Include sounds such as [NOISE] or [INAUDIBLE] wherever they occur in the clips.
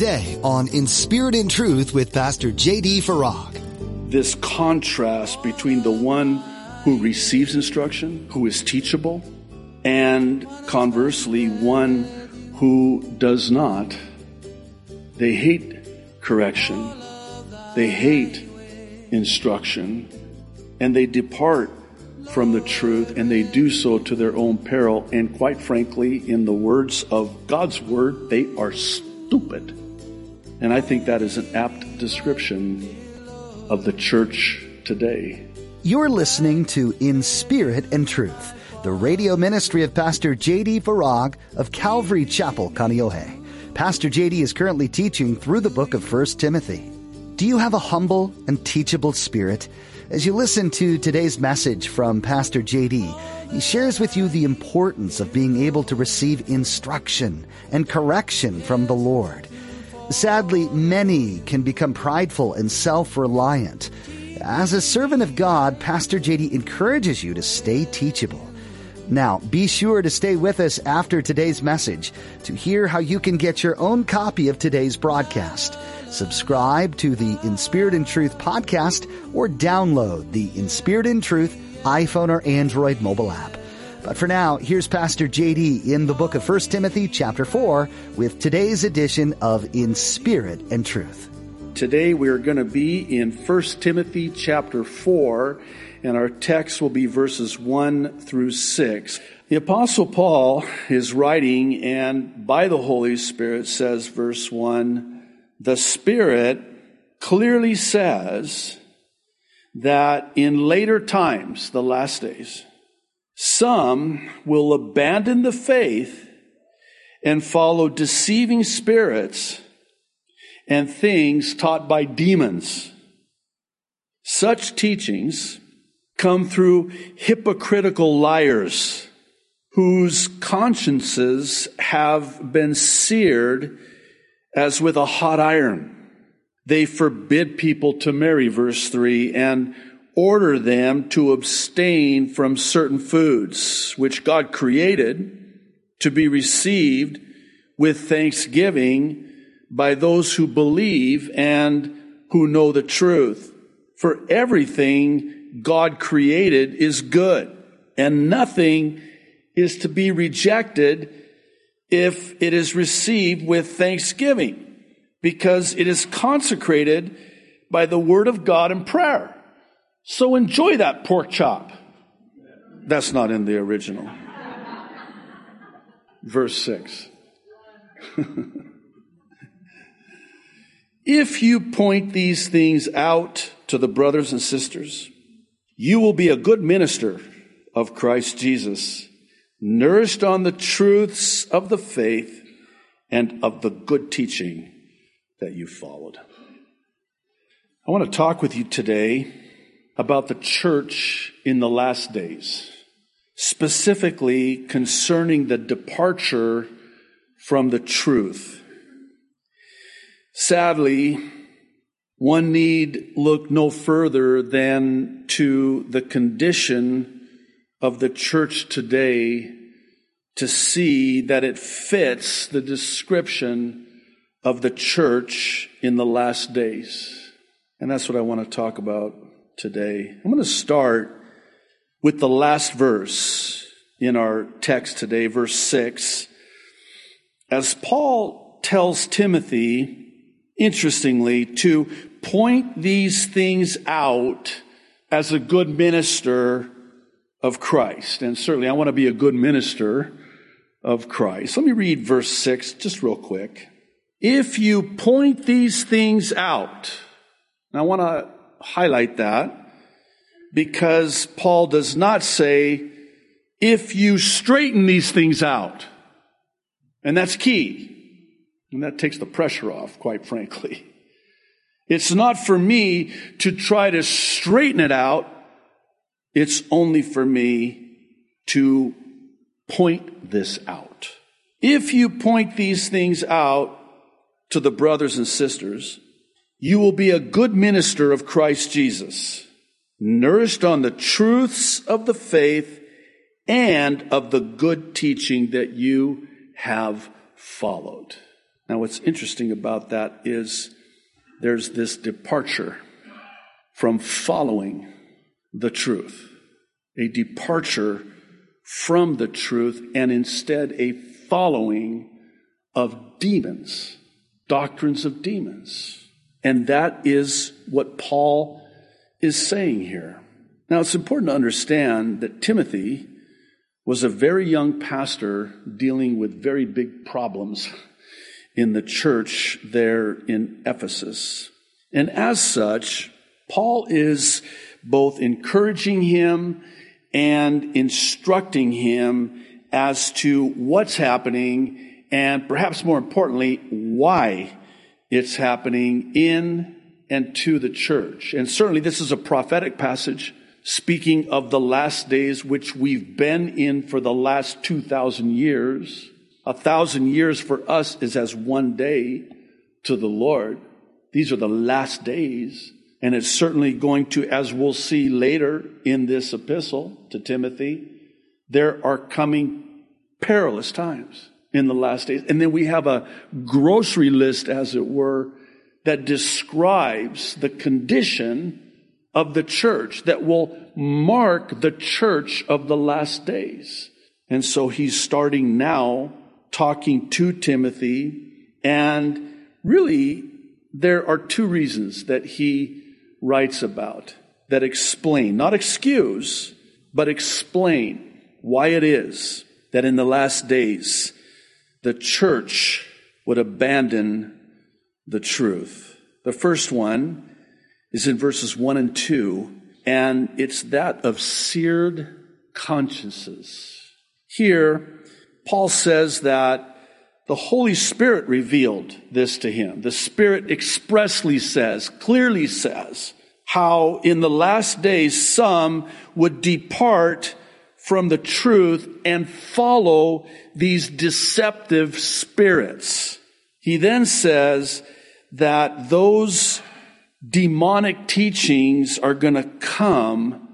today on In Spirit and Truth with Pastor J.D. Farag. This contrast between the one who receives instruction, who is teachable, and conversely, one who does not. They hate correction. They hate instruction and they depart from the truth and they do so to their own peril. And quite frankly, in the words of God's word, they are stupid. And I think that is an apt description of the church today. You're listening to In Spirit and Truth, the radio ministry of Pastor J.D. Farag of Calvary Chapel, Kaneohe. Pastor J.D. is currently teaching through the book of 1 Timothy. Do you have a humble and teachable spirit? As you listen to today's message from Pastor JD, he shares with you the importance of being able to receive instruction and correction from the Lord. Sadly, many can become prideful and self-reliant. As a servant of God, Pastor JD encourages you to stay teachable. Now, be sure to stay with us after today's message to hear how you can get your own copy of today's broadcast. Subscribe to the In Spirit and Truth podcast or download the In Spirit and Truth iPhone or Android mobile app. But for now, here's Pastor JD in the book of 1 Timothy chapter 4 with today's edition of In Spirit and Truth. Today we are going to be in 1 Timothy chapter 4 and our text will be verses 1 through 6. The apostle Paul is writing and by the Holy Spirit says verse 1 the Spirit clearly says that in later times, the last days, some will abandon the faith and follow deceiving spirits and things taught by demons. Such teachings come through hypocritical liars whose consciences have been seared as with a hot iron. They forbid people to marry, verse 3, and order them to abstain from certain foods, which God created to be received with thanksgiving by those who believe and who know the truth. For everything God created is good, and nothing is to be rejected if it is received with thanksgiving, because it is consecrated by the word of God and prayer. So enjoy that pork chop. That's not in the original. Verse 6. [LAUGHS] if you point these things out to the brothers and sisters, you will be a good minister of Christ Jesus nourished on the truths of the faith and of the good teaching that you followed. I want to talk with you today about the church in the last days, specifically concerning the departure from the truth. Sadly, one need look no further than to the condition of the church today to see that it fits the description of the church in the last days. And that's what I want to talk about today. I'm going to start with the last verse in our text today, verse 6. As Paul tells Timothy, interestingly, to point these things out as a good minister of Christ. And certainly I want to be a good minister of Christ. Let me read verse 6 just real quick. If you point these things out, I want to highlight that because Paul does not say, if you straighten these things out. And that's key. And that takes the pressure off, quite frankly. It's not for me to try to straighten it out it's only for me to point this out. If you point these things out to the brothers and sisters, you will be a good minister of Christ Jesus, nourished on the truths of the faith and of the good teaching that you have followed. Now, what's interesting about that is there's this departure from following the truth, a departure from the truth, and instead a following of demons, doctrines of demons. And that is what Paul is saying here. Now, it's important to understand that Timothy was a very young pastor dealing with very big problems in the church there in Ephesus. And as such, Paul is both encouraging him and instructing him as to what's happening and perhaps more importantly, why it's happening in and to the church. And certainly this is a prophetic passage speaking of the last days, which we've been in for the last 2,000 years. A thousand years for us is as one day to the Lord. These are the last days. And it's certainly going to, as we'll see later in this epistle to Timothy, there are coming perilous times in the last days. And then we have a grocery list, as it were, that describes the condition of the church that will mark the church of the last days. And so he's starting now talking to Timothy and really there are two reasons that he writes about that explain, not excuse, but explain why it is that in the last days the church would abandon the truth. The first one is in verses 1 and 2, and it's that of seared consciences. Here, Paul says that the Holy Spirit revealed this to him. The Spirit expressly says, clearly says, how in the last days some would depart from the truth and follow these deceptive spirits. He then says that those demonic teachings are going to come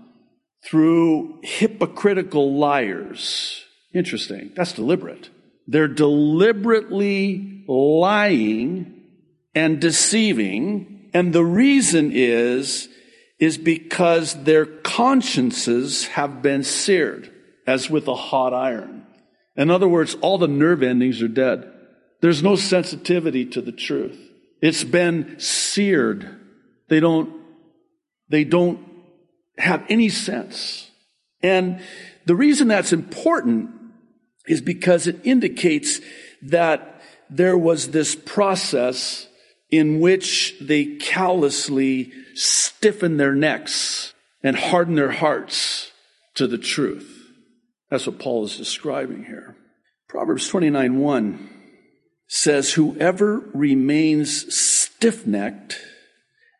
through hypocritical liars. Interesting. That's deliberate. They're deliberately lying and deceiving. And the reason is is because their consciences have been seared as with a hot iron. In other words, all the nerve endings are dead. There's no sensitivity to the truth. It's been seared. They don't, they don't have any sense. And the reason that's important is because it indicates that there was this process in which they callously stiffen their necks and harden their hearts to the truth. That's what Paul is describing here. Proverbs 29 1 says, Whoever remains stiff necked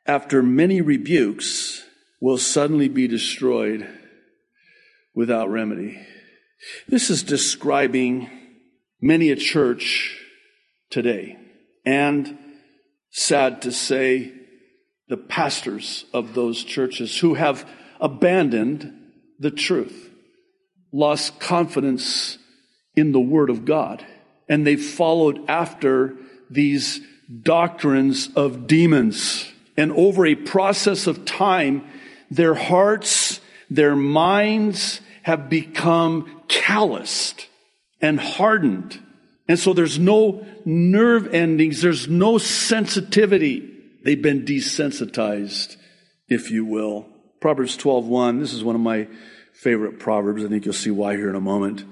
after many rebukes will suddenly be destroyed without remedy. This is describing many a church today. And sad to say, the pastors of those churches who have abandoned the truth, lost confidence in the Word of God, and they followed after these doctrines of demons. And over a process of time, their hearts, their minds have become calloused and hardened and so there's no nerve endings. There's no sensitivity. They've been desensitized, if you will. Proverbs 12:1. This is one of my favorite proverbs. I think you'll see why here in a moment.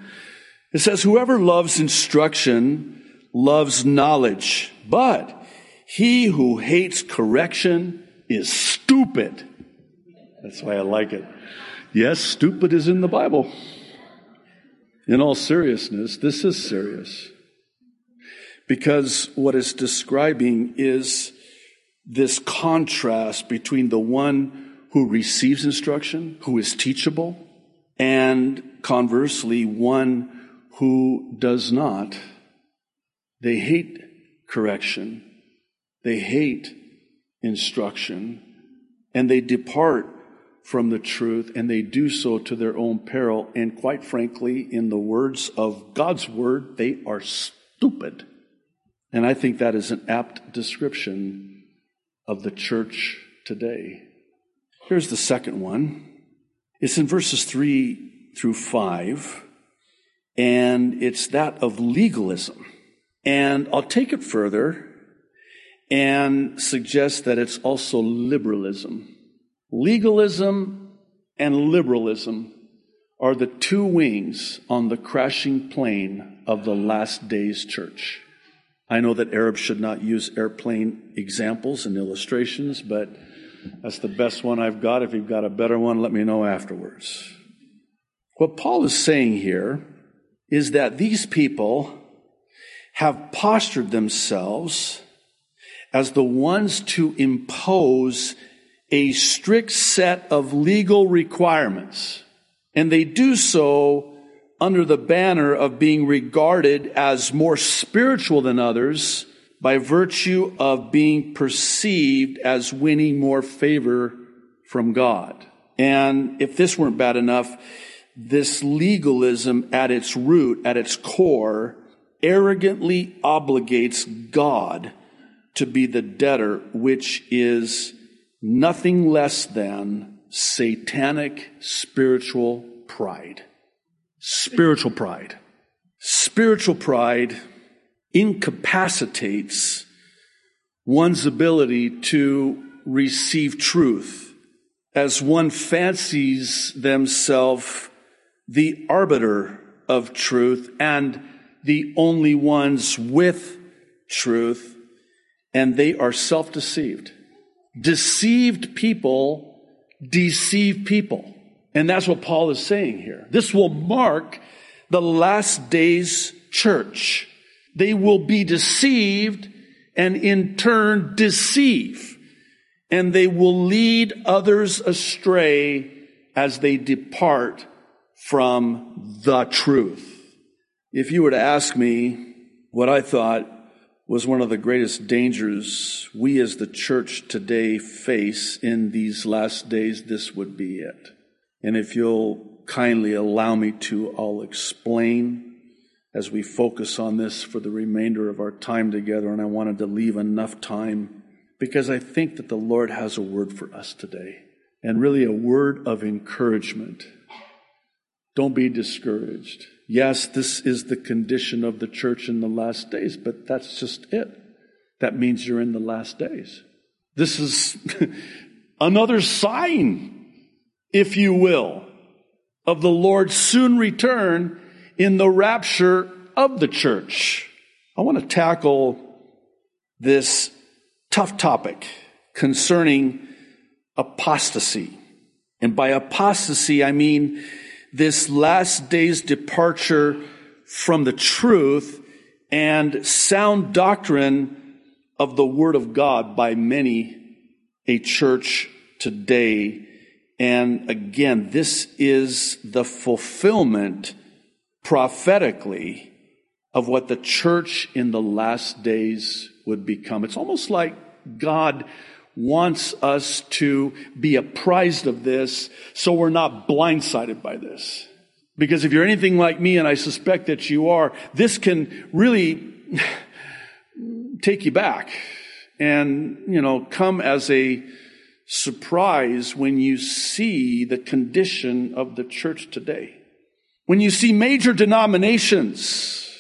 It says, "Whoever loves instruction loves knowledge, but he who hates correction is stupid." That's why I like it. Yes, stupid is in the Bible. In all seriousness, this is serious because what it's describing is this contrast between the one who receives instruction, who is teachable, and conversely, one who does not. They hate correction. They hate instruction and they depart from the truth and they do so to their own peril. And quite frankly, in the words of God's word, they are stupid. And I think that is an apt description of the church today. Here's the second one. It's in verses 3 through 5, and it's that of legalism. And I'll take it further and suggest that it's also liberalism. Legalism and liberalism are the two wings on the crashing plane of the last days church. I know that Arabs should not use airplane examples and illustrations, but that's the best one I've got. If you've got a better one, let me know afterwards. What Paul is saying here is that these people have postured themselves as the ones to impose a strict set of legal requirements. And they do so under the banner of being regarded as more spiritual than others by virtue of being perceived as winning more favor from God. And if this weren't bad enough, this legalism at its root, at its core, arrogantly obligates God to be the debtor, which is nothing less than satanic spiritual pride. Spiritual pride. Spiritual pride incapacitates one's ability to receive truth as one fancies themselves the arbiter of truth and the only ones with truth and they are self deceived. Deceived people deceive people. And that's what Paul is saying here. This will mark the last days church. They will be deceived and in turn deceive. And they will lead others astray as they depart from the truth. If you were to ask me what I thought was one of the greatest dangers we as the church today face in these last days, this would be it. And if you'll kindly allow me to, I'll explain as we focus on this for the remainder of our time together. And I wanted to leave enough time because I think that the Lord has a word for us today and really a word of encouragement. Don't be discouraged. Yes, this is the condition of the church in the last days, but that's just it. That means you're in the last days. This is [LAUGHS] another sign, if you will, of the Lord's soon return in the rapture of the church. I want to tackle this tough topic concerning apostasy. And by apostasy, I mean this last day's departure from the truth and sound doctrine of the Word of God by many a church today. And again, this is the fulfillment prophetically of what the church in the last days would become. It's almost like God wants us to be apprised of this so we're not blindsided by this. Because if you're anything like me, and I suspect that you are, this can really [SIGHS] take you back and, you know, come as a surprise when you see the condition of the church today. When you see major denominations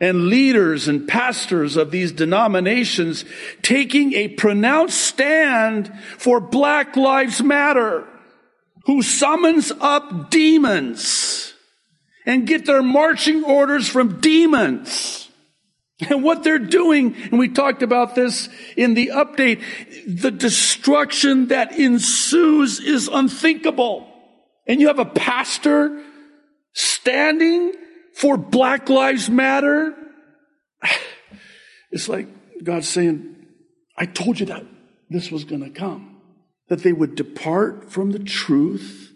and leaders and pastors of these denominations taking a pronounced stand for Black Lives Matter, who summons up demons and get their marching orders from demons. And what they're doing, and we talked about this in the update, the destruction that ensues is unthinkable. And you have a pastor standing for Black Lives Matter. [SIGHS] It's like God saying, I told you that this was going to come. That they would depart from the truth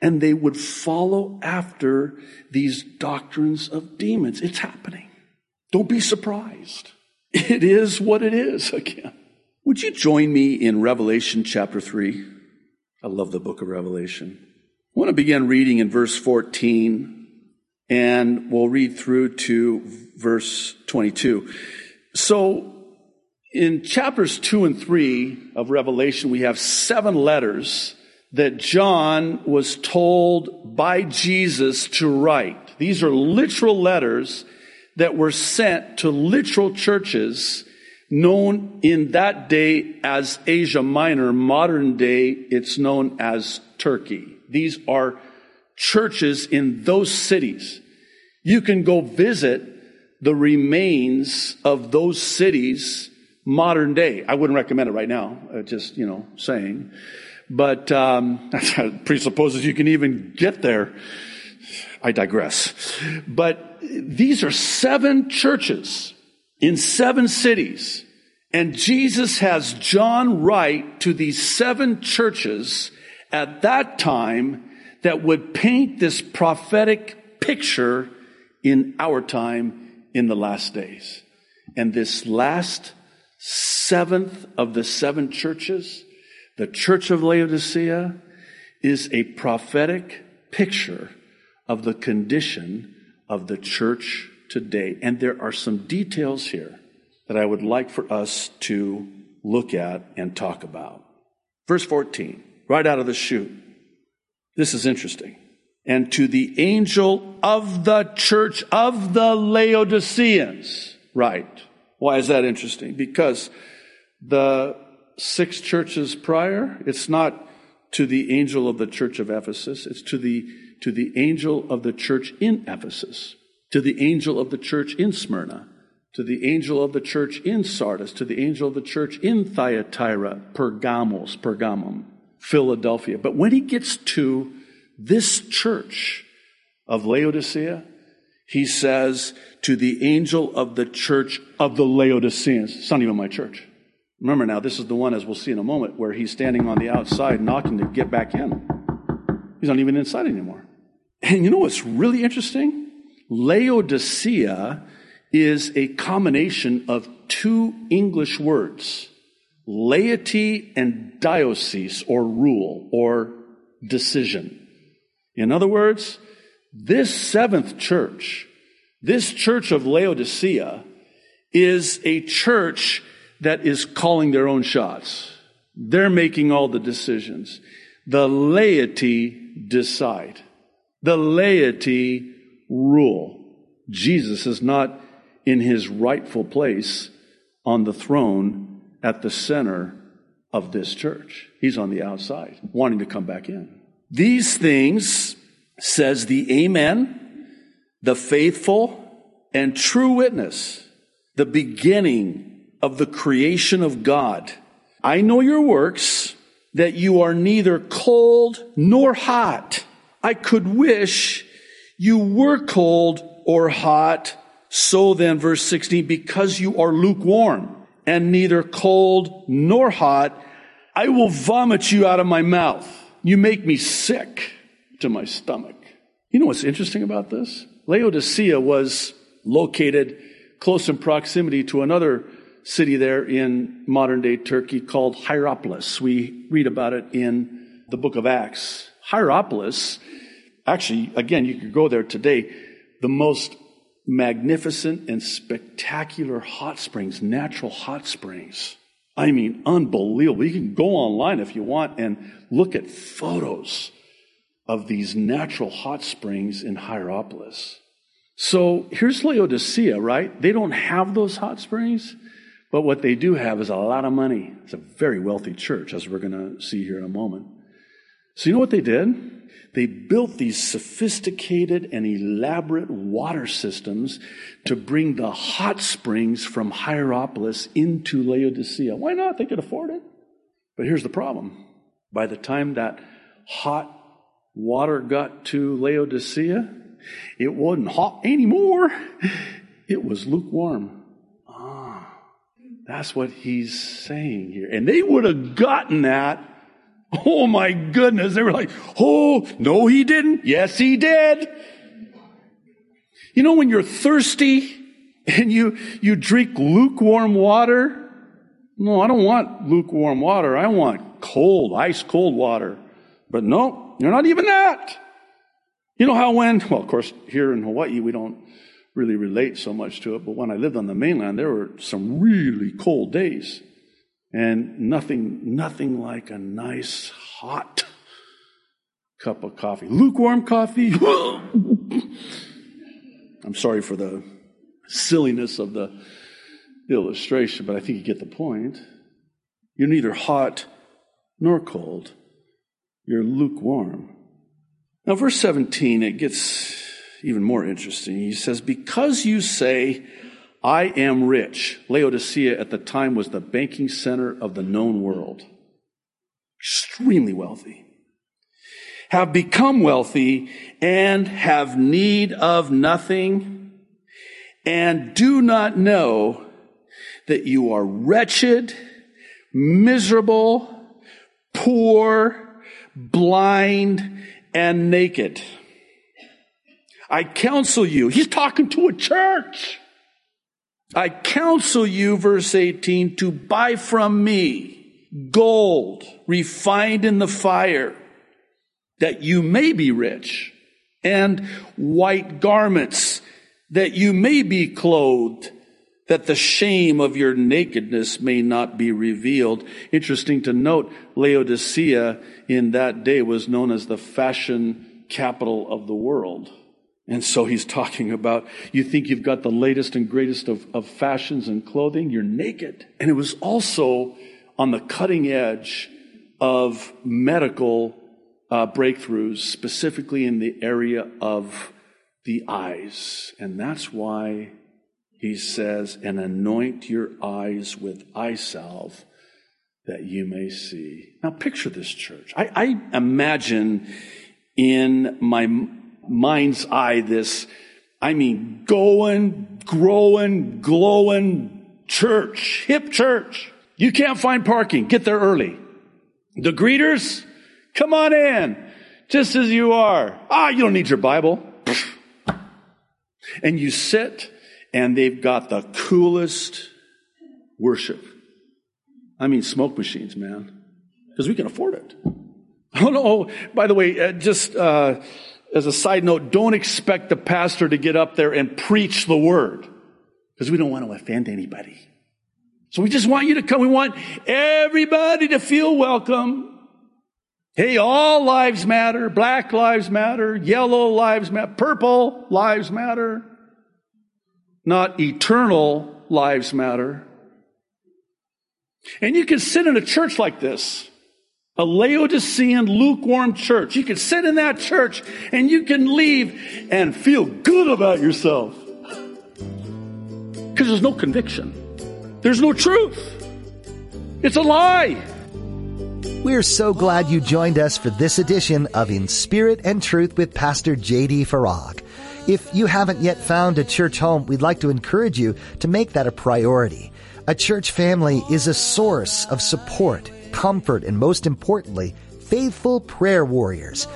and they would follow after these doctrines of demons. It's happening. Don't be surprised. It is what it is again. Would you join me in Revelation chapter 3? I love the book of Revelation. I want to begin reading in verse 14 and we'll read through to verse 22. So in chapters two and three of Revelation, we have seven letters that John was told by Jesus to write. These are literal letters that were sent to literal churches known in that day as Asia Minor. Modern day, it's known as Turkey. These are churches in those cities. You can go visit the remains of those cities modern day. I wouldn't recommend it right now, uh, just, you know, saying. But um, [LAUGHS] that presupposes you can even get there. I digress. But these are seven churches in seven cities. And Jesus has John write to these seven churches at that time that would paint this prophetic picture in our time in the last days. And this last seventh of the seven churches, the church of Laodicea, is a prophetic picture of the condition of the church today. And there are some details here that I would like for us to look at and talk about. Verse 14, right out of the chute. This is interesting. And to the angel of the church of the Laodiceans. Right. Why is that interesting? Because the six churches prior, it's not to the angel of the church of Ephesus, it's to the, to the angel of the church in Ephesus, to the angel of the church in Smyrna, to the angel of the church in Sardis, to the angel of the church in Thyatira, Pergamos, Pergamum, Philadelphia. But when he gets to this church of Laodicea, he says to the angel of the church of the Laodiceans, it's not even my church. Remember now, this is the one, as we'll see in a moment, where he's standing on the outside knocking to get back in. He's not even inside anymore. And you know what's really interesting? Laodicea is a combination of two English words laity and diocese, or rule, or decision. In other words, this seventh church, this church of Laodicea, is a church that is calling their own shots. They're making all the decisions. The laity decide. The laity rule. Jesus is not in his rightful place on the throne at the center of this church. He's on the outside, wanting to come back in. These things, says the Amen, the faithful and true witness, the beginning of the creation of God. I know your works, that you are neither cold nor hot. I could wish you were cold or hot. So then, verse 16, because you are lukewarm and neither cold nor hot, I will vomit you out of my mouth. You make me sick to my stomach. You know what's interesting about this? Laodicea was located close in proximity to another city there in modern day Turkey called Hierapolis. We read about it in the book of Acts. Hierapolis, actually, again, you could go there today. The most magnificent and spectacular hot springs, natural hot springs. I mean, unbelievable. You can go online if you want and look at photos of these natural hot springs in Hierapolis. So here's Laodicea, right? They don't have those hot springs, but what they do have is a lot of money. It's a very wealthy church, as we're going to see here in a moment. So you know what they did? They built these sophisticated and elaborate water systems to bring the hot springs from Hierapolis into Laodicea. Why not? They could afford it. But here's the problem. By the time that hot water got to Laodicea, it wasn't hot anymore. It was lukewarm. Ah, that's what he's saying here. And they would have gotten that Oh my goodness. They were like, oh, no, he didn't. Yes, he did. You know, when you're thirsty and you, you drink lukewarm water, no, I don't want lukewarm water. I want cold, ice cold water. But no, you're not even that. You know how when, well, of course, here in Hawaii, we don't really relate so much to it, but when I lived on the mainland, there were some really cold days. And nothing, nothing like a nice hot cup of coffee. Lukewarm coffee. [LAUGHS] I'm sorry for the silliness of the illustration, but I think you get the point. You're neither hot nor cold. You're lukewarm. Now, verse 17, it gets even more interesting. He says, Because you say, I am rich. Laodicea at the time was the banking center of the known world. Extremely wealthy. Have become wealthy and have need of nothing and do not know that you are wretched, miserable, poor, blind, and naked. I counsel you. He's talking to a church. I counsel you, verse 18, to buy from me gold refined in the fire that you may be rich and white garments that you may be clothed that the shame of your nakedness may not be revealed. Interesting to note, Laodicea in that day was known as the fashion capital of the world. And so he's talking about, you think you've got the latest and greatest of, of fashions and clothing? You're naked. And it was also on the cutting edge of medical uh, breakthroughs, specifically in the area of the eyes. And that's why he says, and anoint your eyes with eye salve that you may see. Now picture this church. I, I imagine in my mind's eye this, I mean, going, growing, glowing church, hip church. You can't find parking. Get there early. The greeters, come on in, just as you are. Ah, you don't need your Bible. And you sit and they've got the coolest worship. I mean, smoke machines, man, because we can afford it. [LAUGHS] Oh no! By the way, uh, just uh, as a side note, don't expect the pastor to get up there and preach the word, because we don't want to offend anybody. So we just want you to come. We want everybody to feel welcome. Hey, all lives matter. Black lives matter. Yellow lives matter. Purple lives matter not eternal lives matter. And you can sit in a church like this, a Laodicean lukewarm church. You can sit in that church and you can leave and feel good about yourself. Because there's no conviction. There's no truth. It's a lie. We're so glad you joined us for this edition of In Spirit and Truth with Pastor J.D. Farag. If you haven't yet found a church home, we'd like to encourage you to make that a priority. A church family is a source of support, comfort, and most importantly, faithful prayer warriors.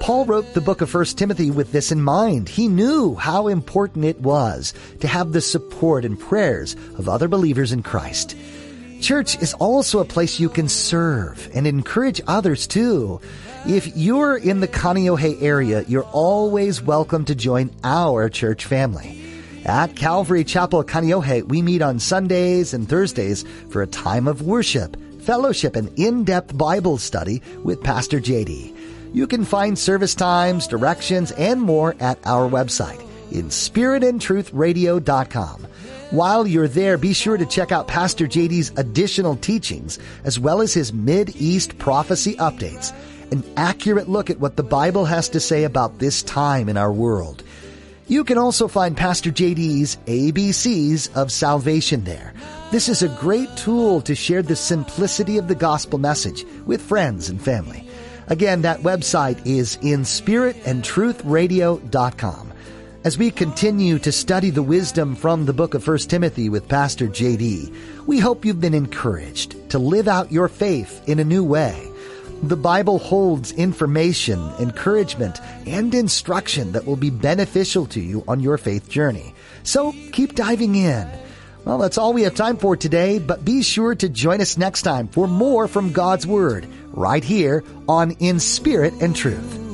Paul wrote the book of 1 Timothy with this in mind. He knew how important it was to have the support and prayers of other believers in Christ. Church is also a place you can serve and encourage others too. If you're in the Kaneohe area, you're always welcome to join our church family. At Calvary Chapel Kaneohe, we meet on Sundays and Thursdays for a time of worship, fellowship, and in-depth Bible study with Pastor JD. You can find service times, directions, and more at our website in spiritandtruthradio.com. While you're there, be sure to check out Pastor JD's additional teachings as well as his Mid-East prophecy updates an accurate look at what the Bible has to say about this time in our world. You can also find Pastor JD's ABCs of salvation there. This is a great tool to share the simplicity of the gospel message with friends and family. Again, that website is inspiritandtruthradio.com. As we continue to study the wisdom from the book of 1 Timothy with Pastor JD, we hope you've been encouraged to live out your faith in a new way. The Bible holds information, encouragement, and instruction that will be beneficial to you on your faith journey. So keep diving in. Well, that's all we have time for today, but be sure to join us next time for more from God's Word, right here on In Spirit and Truth.